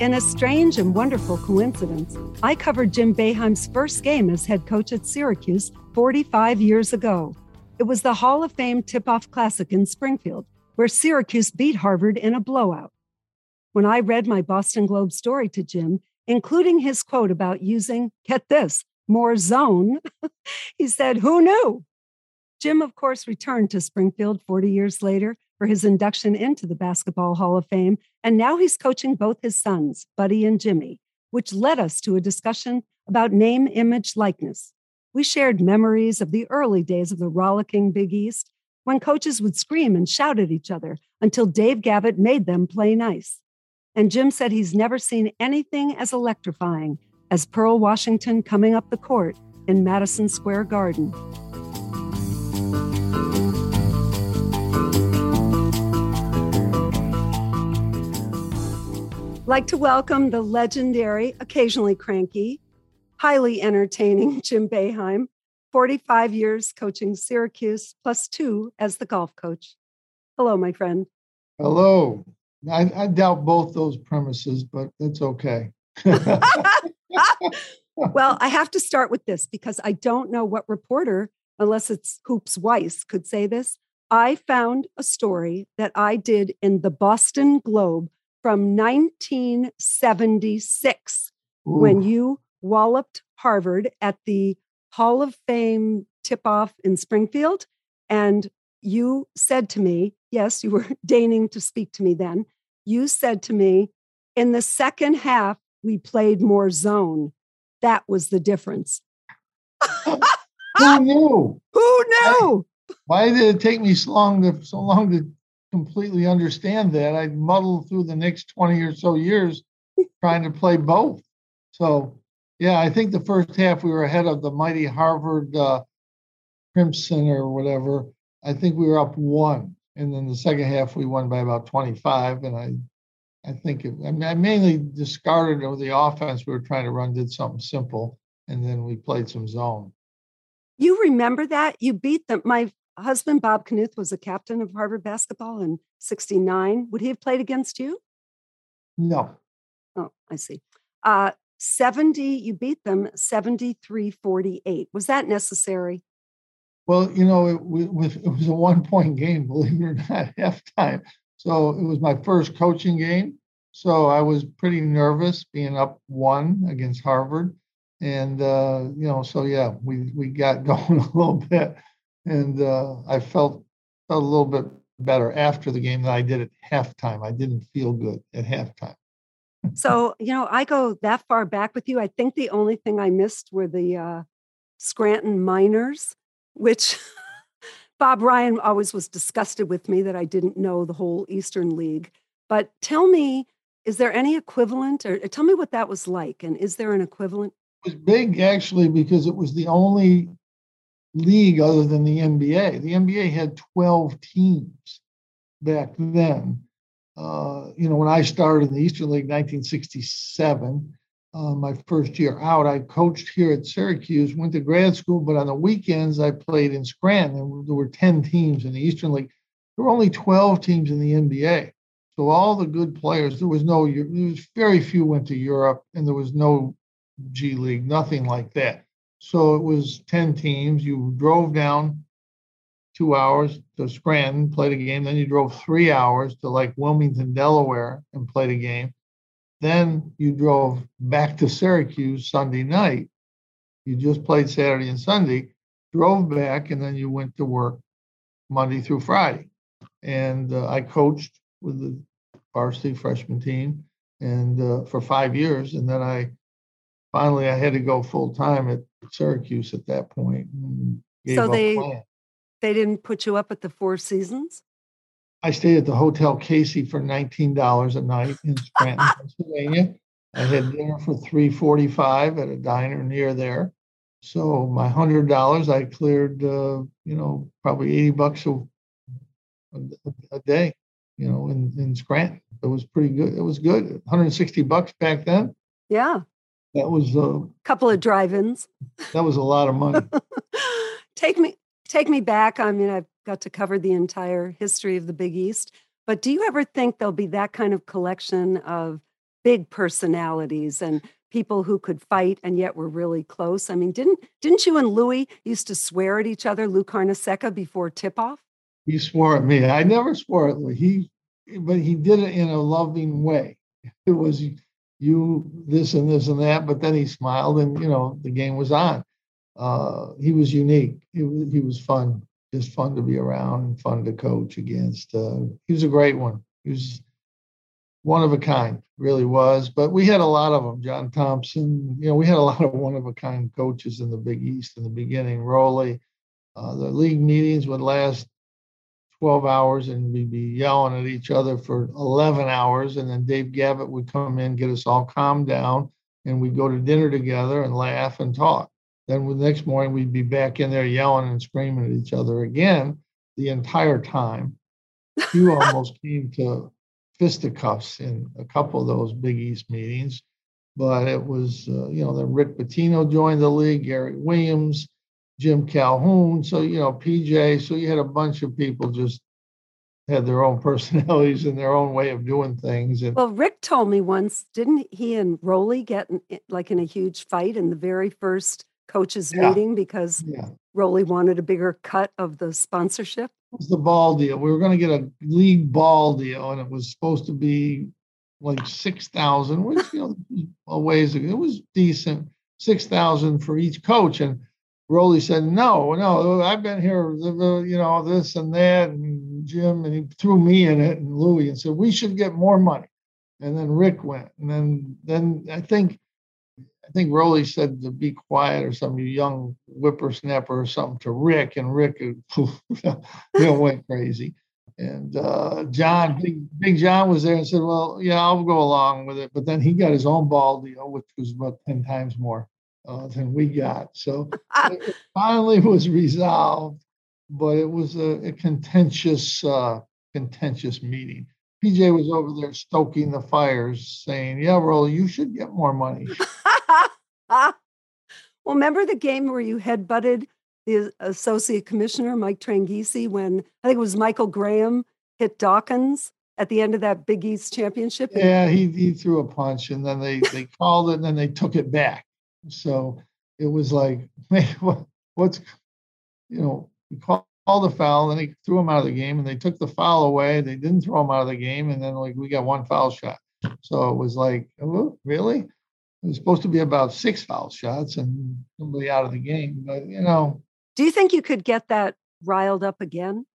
In a strange and wonderful coincidence, I covered Jim Boeheim's first game as head coach at Syracuse 45 years ago. It was the Hall of Fame Tip Off Classic in Springfield, where Syracuse beat Harvard in a blowout. When I read my Boston Globe story to Jim, including his quote about using, get this, more zone, he said, Who knew? Jim, of course, returned to Springfield 40 years later for his induction into the Basketball Hall of Fame, and now he's coaching both his sons, Buddy and Jimmy, which led us to a discussion about name, image, likeness. We shared memories of the early days of the rollicking Big East when coaches would scream and shout at each other until Dave Gavitt made them play nice. And Jim said he's never seen anything as electrifying as Pearl Washington coming up the court in Madison Square Garden. Like to welcome the legendary, occasionally cranky, highly entertaining Jim Boeheim, 45 years coaching Syracuse, plus two as the golf coach. Hello, my friend. Hello. I, I doubt both those premises, but that's okay. well, I have to start with this because I don't know what reporter, unless it's Hoops Weiss, could say this. I found a story that I did in the Boston Globe from 1976 Ooh. when you walloped Harvard at the Hall of Fame tip off in Springfield. And you said to me, yes, you were deigning to speak to me then. You said to me, in the second half, we played more zone. That was the difference. Who knew? Who knew? Why, why, did it take me so long to so long to completely understand that? I muddled through the next 20 or so years trying to play both. So yeah, I think the first half we were ahead of the mighty Harvard uh, Crimson or whatever. I think we were up one, and then the second half we won by about 25. And I I think it, I, mean, I mainly discarded the offense we were trying to run, did something simple, and then we played some zone. You remember that? You beat them. My husband, Bob Knuth, was a captain of Harvard basketball in 69. Would he have played against you? No. Oh, I see. Uh, 70, you beat them 73 48. Was that necessary? Well, you know, it, it was a one point game, believe it or not, halftime. So it was my first coaching game. So I was pretty nervous being up one against Harvard. And, uh, you know, so yeah, we, we got going a little bit. And uh, I felt, a little bit better after the game than I did at halftime. I didn't feel good at halftime. so, you know, I go that far back with you. I think the only thing I missed were the uh, Scranton Miners, which Bob Ryan always was disgusted with me that I didn't know the whole Eastern League. But tell me, is there any equivalent, or tell me what that was like, and is there an equivalent? It was big actually because it was the only league other than the NBA. The NBA had 12 teams back then. Uh, you know, when I started in the Eastern League, 1967, uh, my first year out. I coached here at Syracuse, went to grad school, but on the weekends I played in Scranton. There were 10 teams in the Eastern League. There were only 12 teams in the NBA. So all the good players, there was no, there was very few went to Europe, and there was no G League, nothing like that. So it was 10 teams. You drove down two hours to Scranton, played a game. Then you drove three hours to like Wilmington, Delaware, and played a game then you drove back to Syracuse Sunday night. You just played Saturday and Sunday, drove back, and then you went to work Monday through Friday. And uh, I coached with the varsity freshman team and uh, for five years. And then I finally I had to go full time at Syracuse at that point. so they they didn't put you up at the Four Seasons. I stayed at the Hotel Casey for $19 a night in Scranton, Pennsylvania. I had dinner for 345 at a diner near there. So my hundred dollars, I cleared, uh, you know, probably 80 bucks a, a, a, day, you know, in, in Scranton. It was pretty good. It was good. 160 bucks back then. Yeah. That was a uh, couple of drive-ins. That was a lot of money. take me, take me back. I mean, I've got to cover the entire history of the Big East. But do you ever think there'll be that kind of collection of big personalities and people who could fight and yet were really close. I mean, didn't didn't you and Louis used to swear at each other, Lou Carnesecca, before tip off? He swore at me. I never swore at Louis. He, but he did it in a loving way. It was you this and this and that, but then he smiled and you know the game was on. Uh, he was unique. He was, he was fun, just fun to be around and fun to coach against. Uh, he was a great one. He was one of a kind, really was. But we had a lot of them. John Thompson, you know, we had a lot of one of a kind coaches in the Big East in the beginning. Rollie, uh, the league meetings would last 12 hours and we'd be yelling at each other for 11 hours. And then Dave Gavitt would come in, get us all calmed down, and we'd go to dinner together and laugh and talk. Then the next morning, we'd be back in there yelling and screaming at each other again the entire time. You almost came to fisticuffs in a couple of those Big East meetings. But it was, uh, you know, then Rick Pitino joined the league, Gary Williams, Jim Calhoun. So, you know, PJ. So you had a bunch of people just had their own personalities and their own way of doing things. And well, Rick told me once, didn't he and Rollie get in, like in a huge fight in the very first coaches yeah. meeting because yeah. Rollie wanted a bigger cut of the sponsorship? It was the ball deal. We were going to get a league ball deal, and it was supposed to be like six thousand, which you know, a ways ago, it was decent. Six thousand for each coach, and Rollie said, "No, no, I've been here, you know, this and that, and Jim, and he threw me in it, and Louis, and said we should get more money." And then Rick went, and then then I think I think Rollie said to be quiet or some young whippersnapper or something to Rick, and Rick you went crazy. And uh, John, Big, Big John was there and said, Well, yeah, I'll go along with it. But then he got his own ball deal, which was about 10 times more uh, than we got. So it finally was resolved, but it was a, a contentious, uh, contentious meeting. PJ was over there stoking the fires, saying, "Yeah, Rollie, you should get more money." well, remember the game where you headbutted the associate commissioner Mike Tranghese when I think it was Michael Graham hit Dawkins at the end of that Big East championship? Yeah, he he threw a punch, and then they they called it, and then they took it back. So it was like, what, what's you know, we called the foul, and he threw him out of the game, and they took the foul away. They didn't throw him out of the game, and then like we got one foul shot. So it was like, oh, really? It was supposed to be about six foul shots and somebody out of the game. But you know, do you think you could get that riled up again,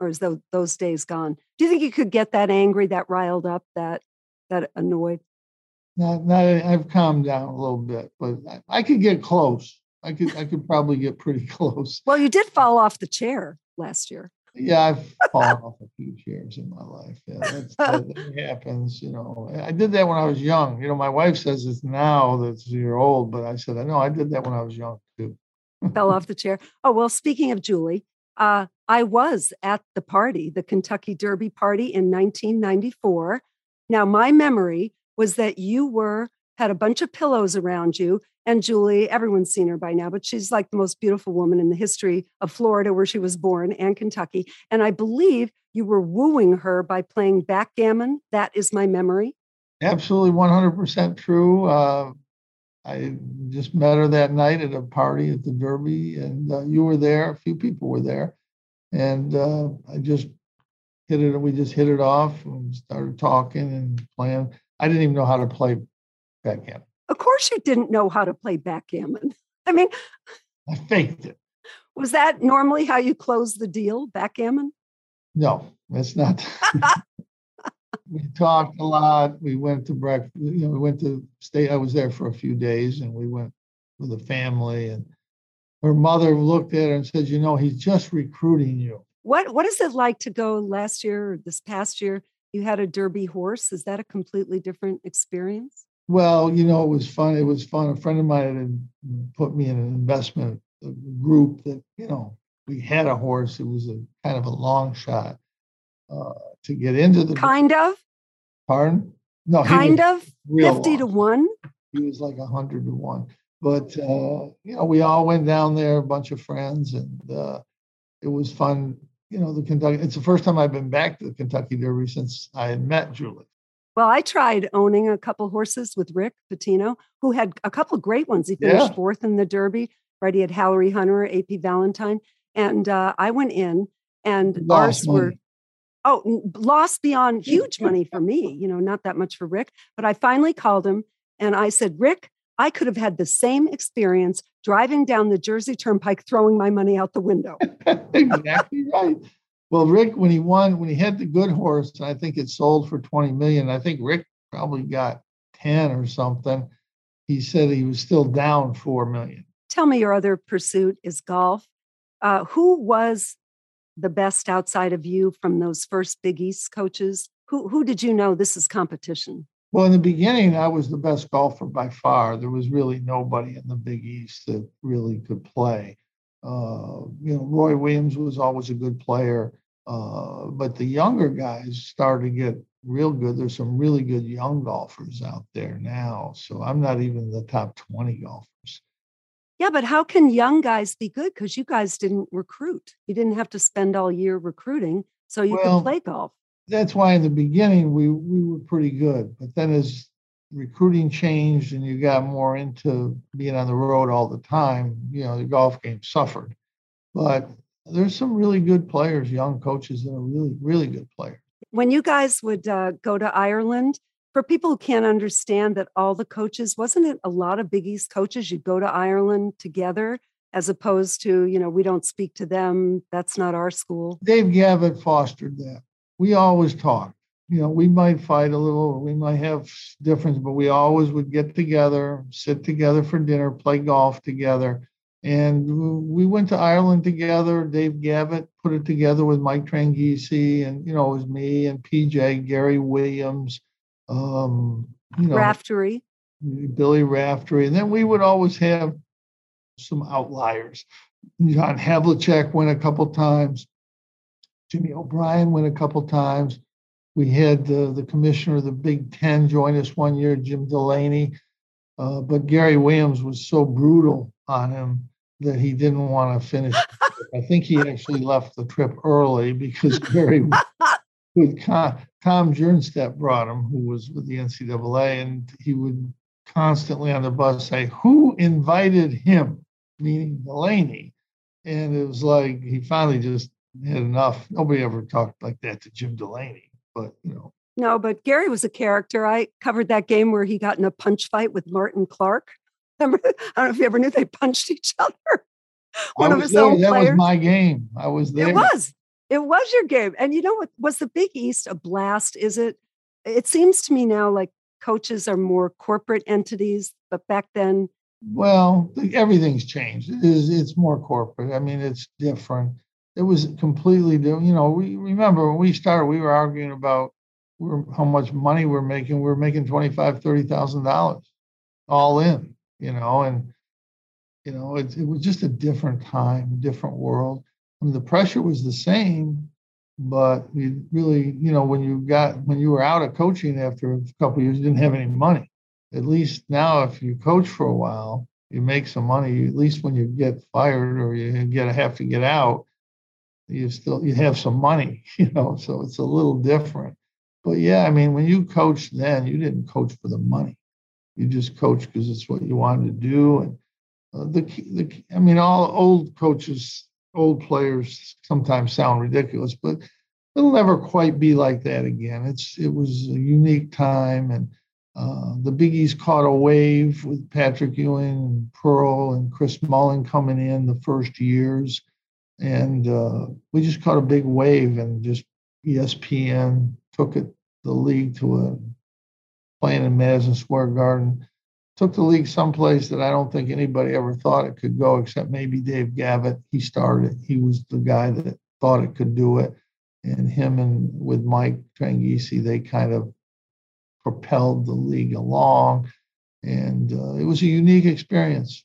or is those those days gone? Do you think you could get that angry, that riled up, that that annoyed? Not, not. I've calmed down a little bit, but I, I could get close. I could I could probably get pretty close. Well, you did fall off the chair last year. Yeah, I've fallen off a few chairs in my life. Yeah, that's, that happens. You know, I did that when I was young. You know, my wife says it's now that you're old, but I said, I know I did that when I was young too. Fell off the chair. Oh well, speaking of Julie, uh, I was at the party, the Kentucky Derby party in 1994. Now, my memory was that you were had a bunch of pillows around you and Julie, everyone's seen her by now, but she's like the most beautiful woman in the history of Florida, where she was born, and Kentucky. And I believe you were wooing her by playing backgammon. That is my memory. Absolutely 100% true. Uh, I just met her that night at a party at the Derby, and uh, you were there. A few people were there. And uh, I just hit it, we just hit it off and started talking and playing. I didn't even know how to play backgammon. Of course, you didn't know how to play backgammon. I mean, I faked it. Was that normally how you close the deal, backgammon? No, it's not. we talked a lot. We went to breakfast. You know, we went to stay. I was there for a few days, and we went with the family. And her mother looked at her and said, "You know, he's just recruiting you." What What is it like to go last year or this past year? You had a Derby horse. Is that a completely different experience? Well, you know, it was fun. It was fun. A friend of mine had put me in an investment group that, you know, we had a horse. It was a kind of a long shot uh, to get into the kind of. Pardon? No, kind of fifty long. to one. He was like a hundred to one. But uh, you know, we all went down there, a bunch of friends, and uh, it was fun. You know, the Kentucky. It's the first time I've been back to the Kentucky Derby since I had met Julie. Well, I tried owning a couple horses with Rick Pitino, who had a couple great ones. He finished yeah. fourth in the Derby. Right, he had Halory Hunter, AP Valentine, and uh, I went in, and lost ours money. were oh lost beyond huge money for me. You know, not that much for Rick, but I finally called him and I said, Rick, I could have had the same experience driving down the Jersey Turnpike, throwing my money out the window. exactly right. Well, Rick, when he won, when he had the good horse, I think it sold for 20 million. I think Rick probably got 10 or something. He said he was still down 4 million. Tell me your other pursuit is golf. Uh, who was the best outside of you from those first Big East coaches? Who, who did you know this is competition? Well, in the beginning, I was the best golfer by far. There was really nobody in the Big East that really could play. Uh, you know, Roy Williams was always a good player, uh, but the younger guys started to get real good. There's some really good young golfers out there now. So I'm not even the top 20 golfers. Yeah, but how can young guys be good? Because you guys didn't recruit. You didn't have to spend all year recruiting, so you well, could play golf that's why in the beginning we we were pretty good. But then as recruiting changed and you got more into being on the road all the time, you know, the golf game suffered. But there's some really good players, young coaches that are really, really good players. When you guys would uh, go to Ireland, for people who can't understand that all the coaches, wasn't it a lot of Big East coaches? You'd go to Ireland together as opposed to, you know, we don't speak to them. That's not our school. Dave Gavitt fostered that we always talked. You know, we might fight a little, we might have difference, but we always would get together, sit together for dinner, play golf together. And we went to Ireland together. Dave Gavitt put it together with Mike Tranghese, and you know, it was me and PJ, Gary Williams, um, you know, Raftery, Billy Raftery, and then we would always have some outliers. John Havlicek went a couple times. Jimmy O'Brien went a couple times. We had the, the commissioner of the Big Ten join us one year, Jim Delaney. Uh, but Gary Williams was so brutal on him that he didn't want to finish. I think he actually left the trip early because Gary, with Tom Jernstedt brought him, who was with the NCAA, and he would constantly on the bus say, "Who invited him?" Meaning Delaney, and it was like he finally just had enough. Nobody ever talked like that to Jim Delaney, but you know. No, but Gary was a character. I covered that game where he got in a punch fight with Martin Clark. Remember, I don't know if you ever knew they punched each other. One I was there. That players. was my game. I was there. It was. It was your game. And you know what? Was the Big East a blast? Is it? It seems to me now like coaches are more corporate entities, but back then. Well, everything's changed. It is. It's more corporate. I mean, it's different it was completely different. You know, we remember when we started, we were arguing about how much money we're making. We are making twenty five, thirty thousand dollars, all in. You know, and you know, it, it was just a different time, different world. I mean, the pressure was the same, but you really, you know, when you got when you were out of coaching after a couple years, you didn't have any money. At least now, if you coach for a while, you make some money. At least when you get fired or you get have to get out, you still you have some money, you know, so it's a little different. But yeah, I mean, when you coached then, you didn't coach for the money. You just coached because it's what you wanted to do. And uh, the, the, I mean, all old coaches, old players sometimes sound ridiculous, but it'll never quite be like that again. It's it was a unique time, and uh, the Big East caught a wave with Patrick Ewing and Pearl and Chris Mullin coming in the first years and uh, we just caught a big wave and just espn took it the league to a playing in madison square garden. Took the league someplace that i don't think anybody ever thought it could go except maybe dave gavitt. He started he was the guy that thought it could do it. And him and with mike tranghese they kind of propelled the league along. And uh, it was a unique experience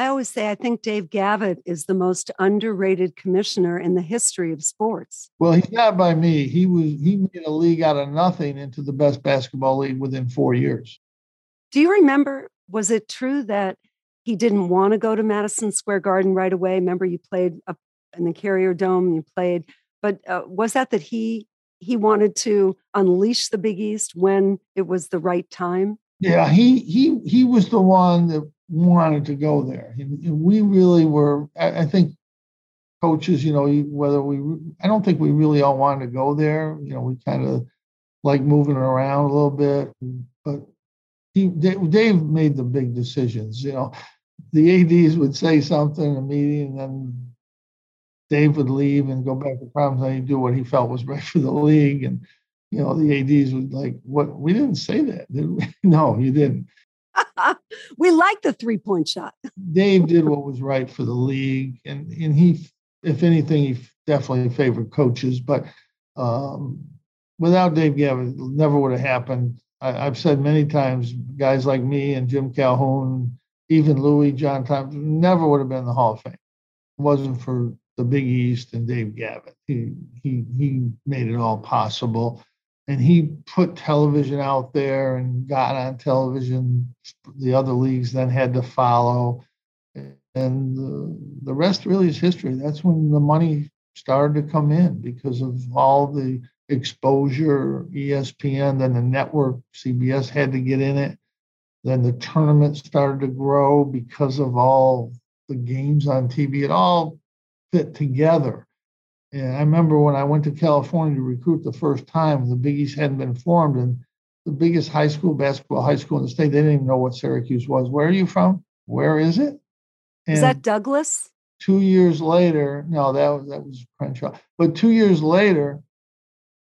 I always say I think Dave Gavitt is the most underrated commissioner in the history of sports. Well, he's not by me. He was he made a league out of nothing into the best basketball league within 4 years. Do you remember was it true that he didn't want to go to Madison Square Garden right away? Remember you played up in the Carrier Dome, you played but uh, was that that he he wanted to unleash the Big East when it was the right time? Yeah, he he he was the one that wanted to go there. We really were. I, think coaches, you know, whether we, I don't think we really all wanted to go there. You know, we kind of like moving around a little bit, but he Dave made the big decisions. You know, the ads would say something in a meeting, and then Dave would leave and go back to problems, and he'd do what he felt was right for the league. And you know, the ads would like, "What? We didn't say that, did we? no, you didn't." we like the three point shot. Dave did what was right for the league, and and he, if anything, he definitely favored coaches. But um, without Dave Gavitt, it never would have happened. I, have said many times, guys like me and Jim Calhoun, even Louis, John Thompson, never would have been in the Hall of Fame. It wasn't for the Big East and Dave Gavitt. He he he made it all possible and he put television out there and got on television. The other leagues then had to follow, and the, the rest really is history. That's when the money started to come in because of all the exposure. ESPN, then the network, CBS had to get in it. Then the tournament started to grow because of all the games on TV. It all fit together. And I remember when I went to California to recruit the first time, the Big East hadn't been formed, and the biggest high school basketball high school in the state, they didn't even know what Syracuse was. Where are you from? Where is it? And is that Douglas? Two years later, no, that was that was Crenshaw. But two years later,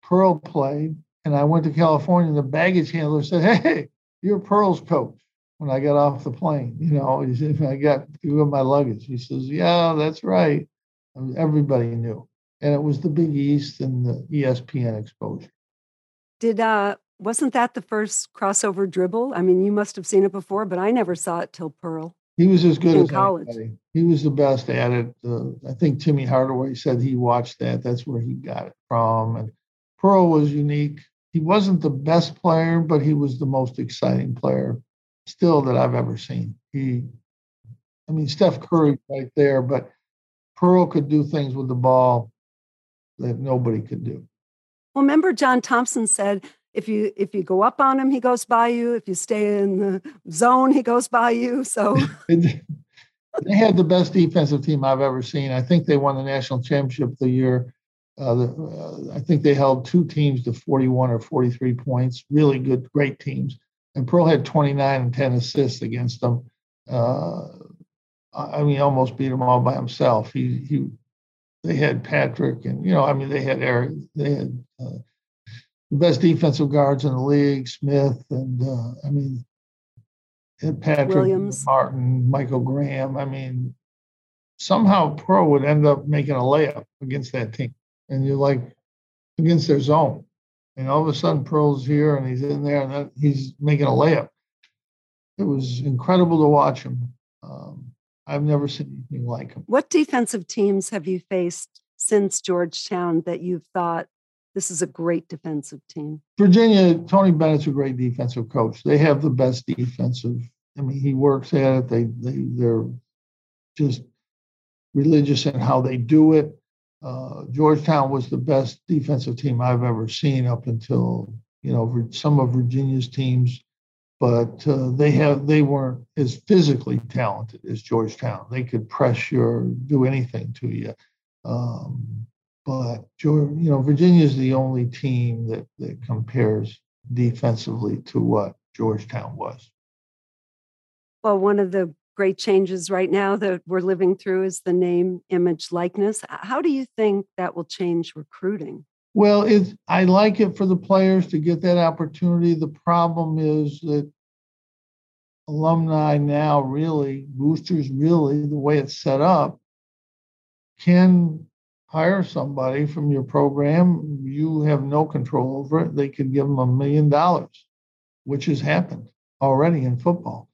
Pearl played, and I went to California, and the baggage handler said, "Hey, you're Pearl's coach." When I got off the plane, you know, he said, I got to my luggage. He says, "Yeah, that's right." Everybody knew and it was the Big East and the ESPN exposure. Did uh wasn't that the first crossover dribble? I mean, you must have seen it before, but I never saw it till Pearl. He was as good as college. Anybody. He was the best at it. Uh, I think Timmy Hardaway said he watched that. That's where he got it from. And Pearl was unique. He wasn't the best player, but he was the most exciting player still that I've ever seen. He, I mean, Steph Curry right there, but Pearl could do things with the ball that nobody could do. Well, remember John Thompson said if you if you go up on him, he goes by you. If you stay in the zone, he goes by you. So they had the best defensive team I've ever seen. I think they won the national championship the year. Uh, the, uh, I think they held two teams to 41 or 43 points. Really good, great teams. And Pearl had 29 and 10 assists against them. Uh, I mean, almost beat them all by himself. He he they had Patrick, and you know, I mean, they had Eric, they had uh, the best defensive guards in the league, Smith, and uh, I mean, Patrick, Williams. Martin, Michael Graham. I mean, somehow Pro would end up making a layup against that team, and you're like against their zone, and all of a sudden Pearl's here and he's in there and he's making a layup. It was incredible to watch him. Um, I've never seen anything like him. What defensive teams have you faced since Georgetown that you've thought this is a great defensive team? Virginia, Tony Bennett's a great defensive coach. They have the best defensive. I mean, he works at it. They they they're just religious in how they do it. Uh, Georgetown was the best defensive team I've ever seen up until you know some of Virginia's teams but uh, they have they weren't as physically talented as Georgetown. They could press you or do anything to you. Um, but you know, Virginia is the only team that that compares defensively to what Georgetown was. Well, one of the great changes right now that we're living through is the name, image, likeness. How do you think that will change recruiting? Well, it's I like it for the players to get that opportunity. The problem is that alumni now really, boosters really, the way it's set up, can hire somebody from your program. You have no control over it. They could give them a million dollars, which has happened already in football.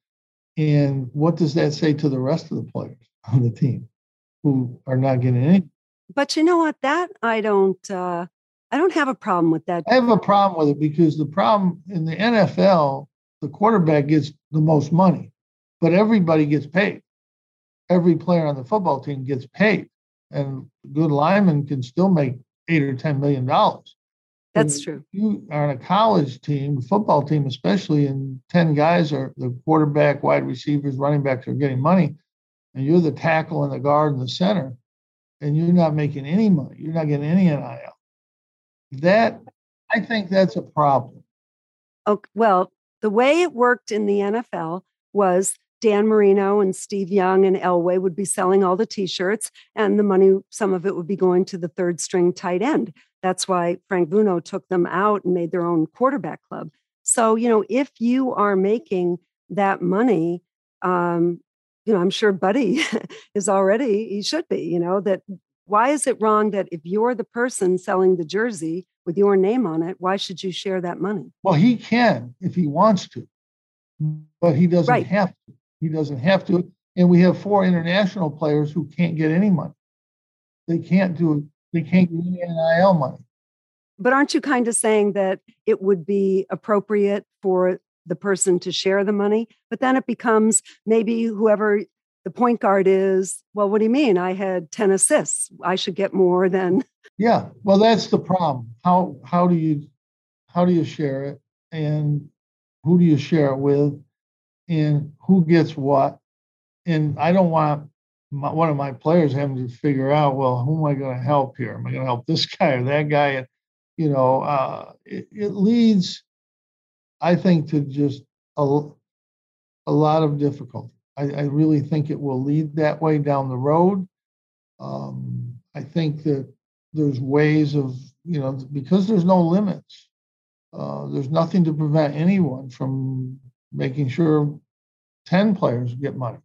And what does that say to the rest of the players on the team who are not getting any? But you know what? That I don't. Uh, I don't have a problem with that. I have a problem with it because the problem in the NFL, the quarterback gets the most money, but everybody gets paid. Every player on the football team gets paid, and good linemen can still make eight or ten million dollars. That's true. You are on a college team, football team especially, and 10 guys are the quarterback, wide receivers, running backs are getting money, and you're the tackle and the guard and the center, and you're not making any money. You're not getting any NIL. That I think that's a problem. Okay, well, the way it worked in the NFL was Dan Marino and Steve Young and Elway would be selling all the t-shirts and the money some of it would be going to the third string tight end. That's why Frank Vuono took them out and made their own quarterback club. So, you know, if you are making that money, um, you know, I'm sure Buddy is already, he should be, you know, that why is it wrong that if you're the person selling the jersey with your name on it, why should you share that money? Well, he can if he wants to, but he doesn't right. have to. He doesn't have to. And we have four international players who can't get any money. They can't do they can't get any NIL money. But aren't you kind of saying that it would be appropriate for the person to share the money? But then it becomes maybe whoever the point guard is, well, what do you mean? I had 10 assists. I should get more than Yeah. Well, that's the problem. How how do you how do you share it? And who do you share it with? And who gets what? And I don't want my, one of my players having to figure out, well, who am I going to help here? Am I going to help this guy or that guy? And you know, uh, it, it leads, I think, to just a, a lot of difficulty. I, I really think it will lead that way down the road. Um, I think that there's ways of, you know, because there's no limits. Uh, there's nothing to prevent anyone from making sure 10 players get money.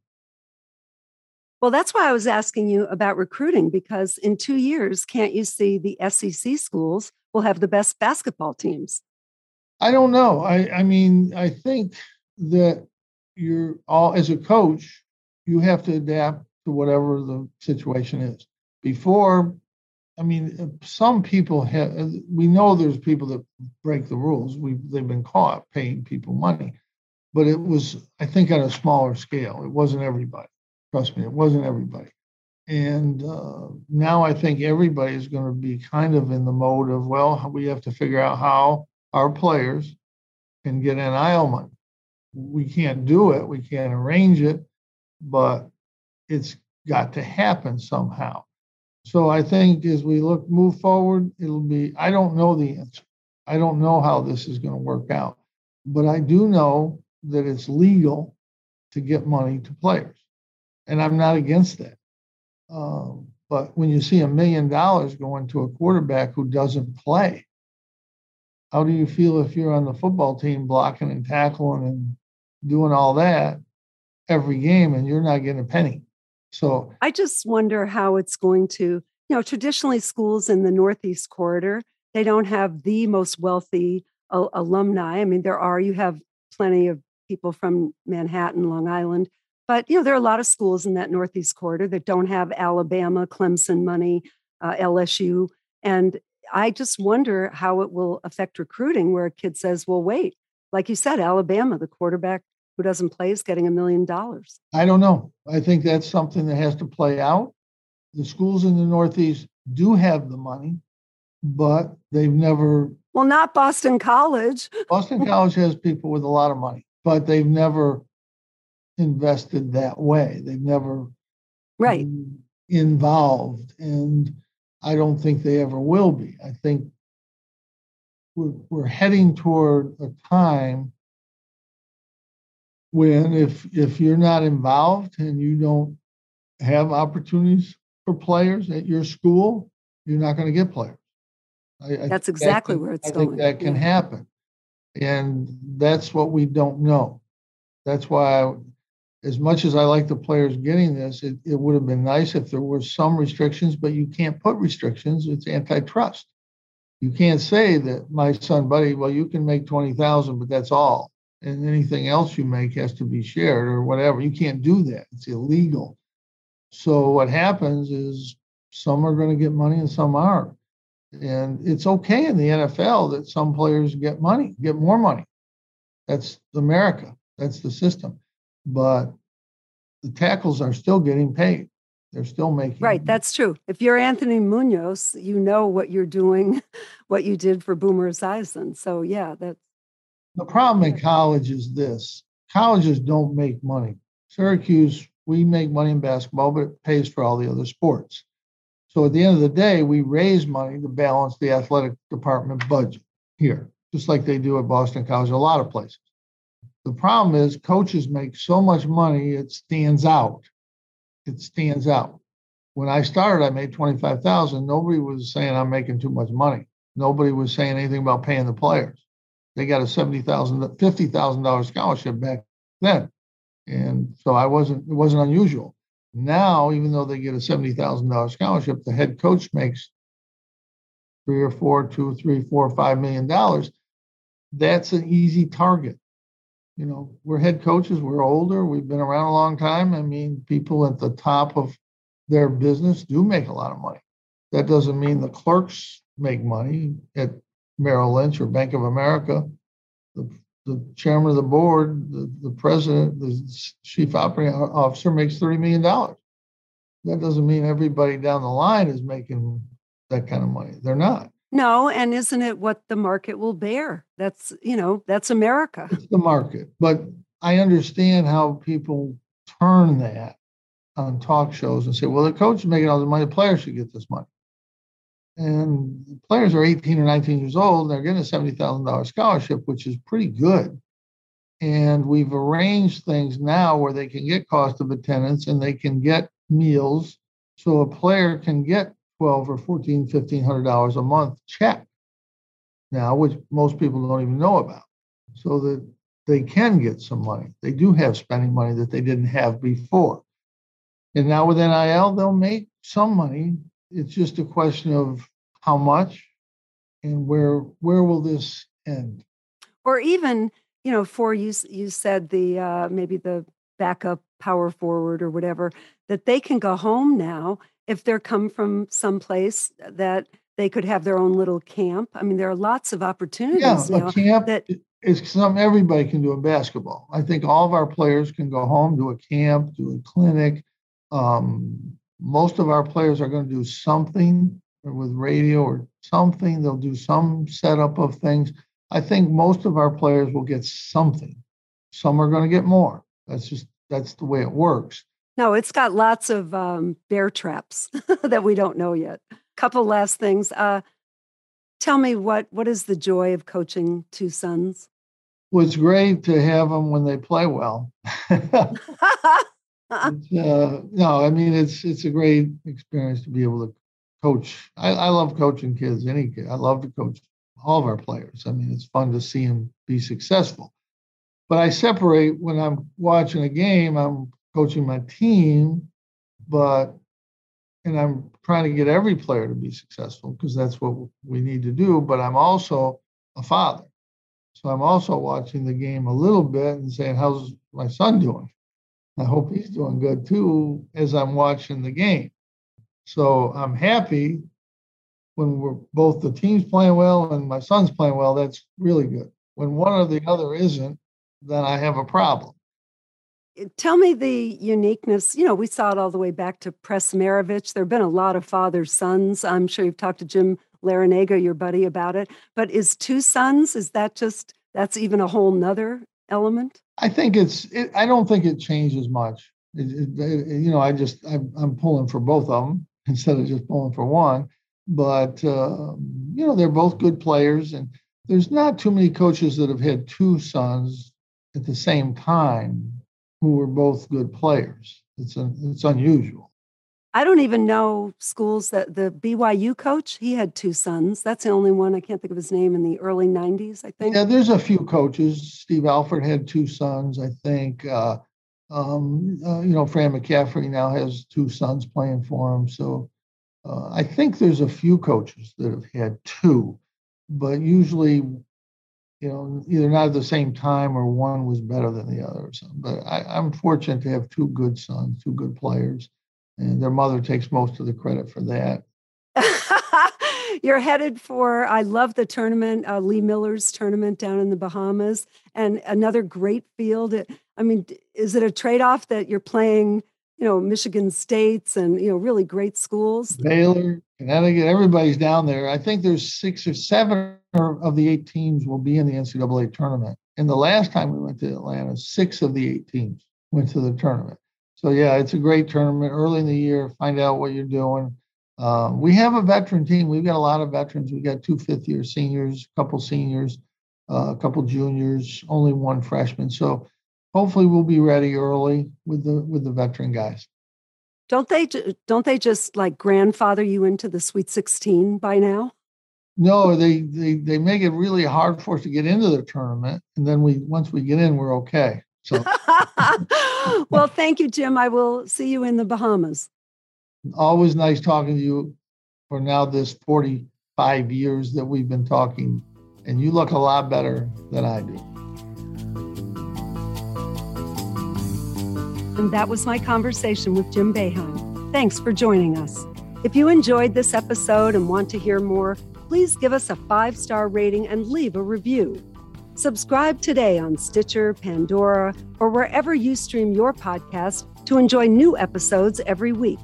Well, that's why I was asking you about recruiting because in two years, can't you see the SEC schools will have the best basketball teams? I don't know. I, I mean, I think that you're all, as a coach, you have to adapt to whatever the situation is. Before, I mean, some people have, we know there's people that break the rules. We they've been caught paying people money, but it was, I think, on a smaller scale. It wasn't everybody. Trust me, it wasn't everybody. And uh, now I think everybody is going to be kind of in the mode of, well, we have to figure out how our players can get NIL money. We can't do it, we can't arrange it, but it's got to happen somehow. So I think as we look move forward, it'll be I don't know the answer. I don't know how this is going to work out, but I do know that it's legal to get money to players and I'm not against that. Um, but when you see a million dollars going to a quarterback who doesn't play, how do you feel if you're on the football team blocking and tackling and doing all that every game and you're not getting a penny? So I just wonder how it's going to, you know, traditionally schools in the Northeast corridor, they don't have the most wealthy uh, alumni. I mean, there are, you have plenty of people from Manhattan, Long Island, but you know, there are a lot of schools in that Northeast corridor that don't have Alabama, Clemson money, uh, LSU, and I just wonder how it will affect recruiting. Where a kid says, "Well, wait," like you said, Alabama, the quarterback who doesn't play is getting a million dollars. I don't know. I think that's something that has to play out. The schools in the Northeast do have the money, but they've never. Well, not Boston College. Boston College has people with a lot of money, but they've never invested that way. They've never right involved, and I don't think they ever will be. I think we're, we're heading toward a time when if if you're not involved and you don't have opportunities for players at your school, you're not going to get players. I, that's exactly that can, where it's I going. think that can yeah. happen, and that's what we don't know. That's why as much as I like the players getting this, it, it would have been nice if there were some restrictions, but you can't put restrictions. It's antitrust. You can't say that my son Buddy, well, you can make 20,000, but that's all. And anything else you make has to be shared or whatever. You can't do that. It's illegal. So what happens is some are going to get money and some aren't. And it's okay in the NFL that some players get money, get more money. That's America. That's the system but the tackles are still getting paid. They're still making right. That's true. If you're Anthony Munoz, you know what you're doing, what you did for Boomer Esiason. So yeah, that's the problem in college is this: colleges don't make money. Syracuse, we make money in basketball, but it pays for all the other sports. So at the end of the day, we raise money to balance the athletic department budget here, just like they do at Boston College, a lot of places. The problem is coaches make so much money, it stands out. It stands out. When I started, I made 25,000. Nobody was saying I'm making too much money. Nobody was saying anything about paying the players. They got a $70,000, $50,000 scholarship back then. And so I wasn't, it wasn't unusual. Now, even though they get a $70,000 scholarship, the head coach makes three or four, two, three, four, five million dollars. That's an easy target. You know, we're head coaches, we're older, we've been around a long time. I mean, people at the top of their business do make a lot of money. That doesn't mean the clerks make money at Merrill Lynch or Bank of America. The the chairman of the board, the, the president, the chief operating officer makes $30 million. That doesn't mean everybody down the line is making that kind of money. They're not. No, and isn't it what the market will bear? That's, you know, that's America. It's the market. But I understand how people turn that on talk shows and say, well, the coach is making all the money, the players should get this money and players are 18 or 19 years old. They're getting a $70,000 scholarship, which is pretty good. And we've arranged things now where they can get cost of attendance and they can get meals. So a player can get 12 or 14, 1500 dollars a month check now, which most people don't even know about. So that they can get some money. They do have spending money that they didn't have before. And now with NIL, they'll make some money it's just a question of how much and where where will this end? Or even you know for you you said the uh, maybe the backup power forward or whatever that they can go home now if they're come from someplace that they could have their own little camp. I mean there are lots of opportunities yeah, now a camp that is something everybody can do in basketball. I think all of our players can go home do a camp do a clinic um, most of our players are going to do something with radio or something. They'll do some setup of things. I think most of our players will get something. Some are going to get more. That's just that's the way it works. No, it's got lots of um, bear traps that we don't know yet. Couple last things. Uh, tell me what what is the joy of coaching two sons? Well, it's great to have them when they play well. uh, no, I mean it's it's a great experience to be able to coach. I, I love coaching kids. Any kid, I love to coach all of our players. I mean, it's fun to see them be successful. But I separate when I'm watching a game. I'm coaching my team, but and I'm trying to get every player to be successful because that's what we need to do. But I'm also a father. So I'm also watching the game a little bit and saying, how's my son doing? I hope he's doing good too as I'm watching the game. So I'm happy when we're both the teams playing well and my son's playing well. That's really good. When one or the other isn't, then I have a problem. Uh, tell me the uniqueness. You know, we saw it all the way back to Press Maravich. There have been a lot of father sons. I'm sure you've talked to Jim Larrañaga, your buddy, about it. But is two sons, is that just, that's even a whole nother element? I think it's. It, I don't think it changes much. It, it, you know, I just I'm, I'm, pulling for both of them instead of just pulling for one. But uh, you know, they're both good players, and there's not too many coaches that have had two sons at the same time who were both good players. It's a, it's unusual. I don't even know schools that the BYU coach, he had two sons. That's the only one. I can't think of his name in the early 90s, I think. Yeah, there's a few coaches. Steve Alford had two sons, I think. Uh, um, uh, you know, Fran McCaffery now has two sons playing for him. So uh, I think there's a few coaches that have had two, but usually, you know, either not at the same time or one was better than the other or something. But I, I'm fortunate to have two good sons, two good players and their mother takes most of the credit for that. You're headed for, I love the tournament, uh, Lea Miller's tournament down in the Bahamas, and another great field. I mean, is it a trade off that you're playing you know, Michigan States and, you know, really great schools. Baylor, Connecticut, everybody's down there. I think there's six or seven of the eight teams will be in the NCAA tournament. And the last time we went to Atlanta, six of the eight teams went to the tournament. So yeah, it's a great tournament early in the year. Find out what you're doing. Uh, we have a veteran team. We've got a lot of veterans. We've got two fifth year seniors, a couple seniors, uh, a couple juniors, only one freshman. So hopefully we'll be ready early with the with the veteran guys. Don't they don't they just like grandfather you into the Sweet 16 by now? No, they they they make it really hard for us to get into the tournament, and then we once we get in, we're okay. So, well, thank you, Jim. I will see you in the Bahamas. Always nice talking to you. For now, this forty-five years that we've been talking, and you look a lot better than I do. And that was my conversation with Jim Boeheim. Thanks for joining us. If you enjoyed this episode and want to hear more, please give us a five star rating and leave a review. Subscribe today on Stitcher, Pandora, or wherever you stream your podcast to enjoy new episodes every week.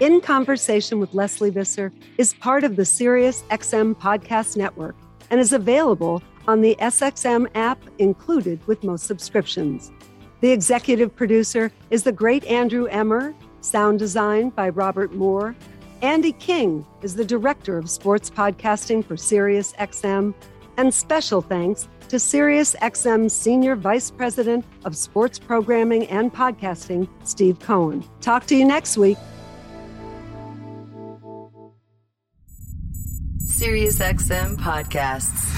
In Conversation with Lesley Visser is part of the Sirius XM Podcast Network and is available on the SXM app included with most subscriptions. The executive producer is the great Andrew Emmer, sound design by Robert Moore. Andy King is the director of sports podcasting for Sirius XM. And special thanks to Sirius XM Senior Vice President of Sports Programming and Podcasting, Steve Cohen. Talk to you next week. Sirius XM Podcasts.